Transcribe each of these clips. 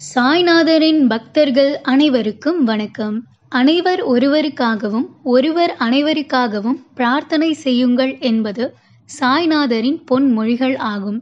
சாய்நாதரின் பக்தர்கள் அனைவருக்கும் வணக்கம். அனைவர் ஒருவருக்காகவும் ஒருவர் அனைவருக்காகவும் பிரார்த்தனை செய்யுங்கள் என்பது சாய்நாதரின் பொன்மொழிகள் ஆகும்.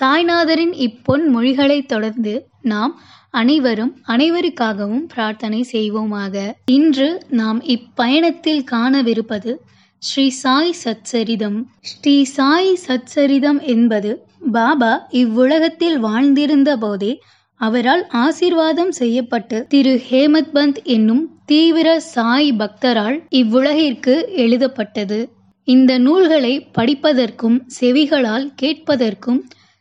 சாய்நாதரின் இப்பொன்மொழிகளைத் தொடர்ந்து நாம் அனைவரும் அனைவருக்காகவும் பிரார்த்தனை செய்வோமாக. இன்று நாம் இப்பயணத்தில் காணவிருப்பது ஸ்ரீ சாய் சச்சரிதம். ஸ்ரீ சாய் சச்சரிதம் என்பது பாபா இவ்வுலகத்தில் வாழ்ந்திருந்த போதே அவரால் ஆசீர்வாதம் செய்யப்பட்டு திரு ஹேமத் பந்த் என்னும் தீவிர சாய் பக்தரால் இவ்வுலகிற்கு எழுதப்பட்டது. இந்த நூல்களை படிப்பதற்கும் செவிகளால் கேட்பதற்கும்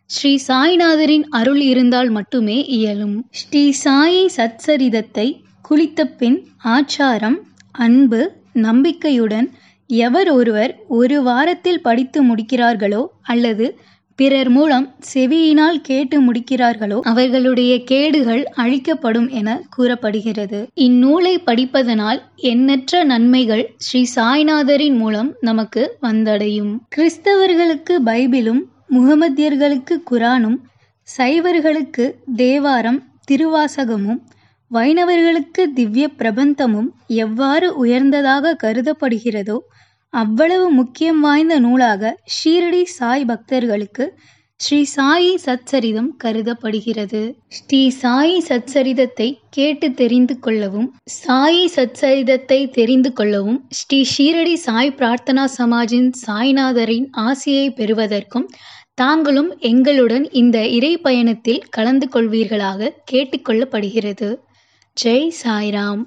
ஸ்ரீ சாய்நாதரின் அருள் இருந்தால் மட்டுமே இயலும். ஸ்ரீ சாயி சத்சரிதத்தை குளித்த பின் ஆச்சாரம் அன்பு நம்பிக்கையுடன் எவர் ஒருவர் ஒரு வாரத்தில் படித்து முடிக்கிறார்களோ அல்லது பிறர் மூலம் செவியினால் கேட்டு முடிக்கிறார்களோ அவர்களுடைய கேடுகள் அழிக்கப்படும் என கூறப்படுகிறது. இந்நூலை படிப்பதனால் எண்ணற்ற நன்மைகள் ஸ்ரீ சாய்நாதரின் மூலம் நமக்கு வந்தடையும். கிறிஸ்தவர்களுக்கு பைபிளும் முகமதியர்களுக்கு குரானும் சைவர்களுக்கு தேவாரம் திருவாசகமும் வைணவர்களுக்கு திவ்ய பிரபந்தமும் எவ்வாறு உயர்ந்ததாக கருதப்படுகிறதோ அவ்வளவு முக்கியம் வாய்ந்த நூலாக ஷீரடி சாய் பக்தர்களுக்கு ஸ்ரீ சாயி சச்சரிதம் கருதப்படுகிறது. ஸ்ரீ சாயி சச்சரிதத்தை கேட்டு தெரிந்து கொள்ளவும் சாயி சச்சரிதத்தை தெரிந்து கொள்ளவும் ஸ்ரீ ஷீரடி சாய் பிரார்த்தனா சமாஜின் சாய்நாதரின் ஆசியை பெறுவதற்கும் தாங்களும் எங்களுடன் இந்த இறை பயணத்தில் கலந்து கொள்வீர்களாக கேட்டுக்கொள்ளப்படுகிறது ஜெய் சாய்ராம்.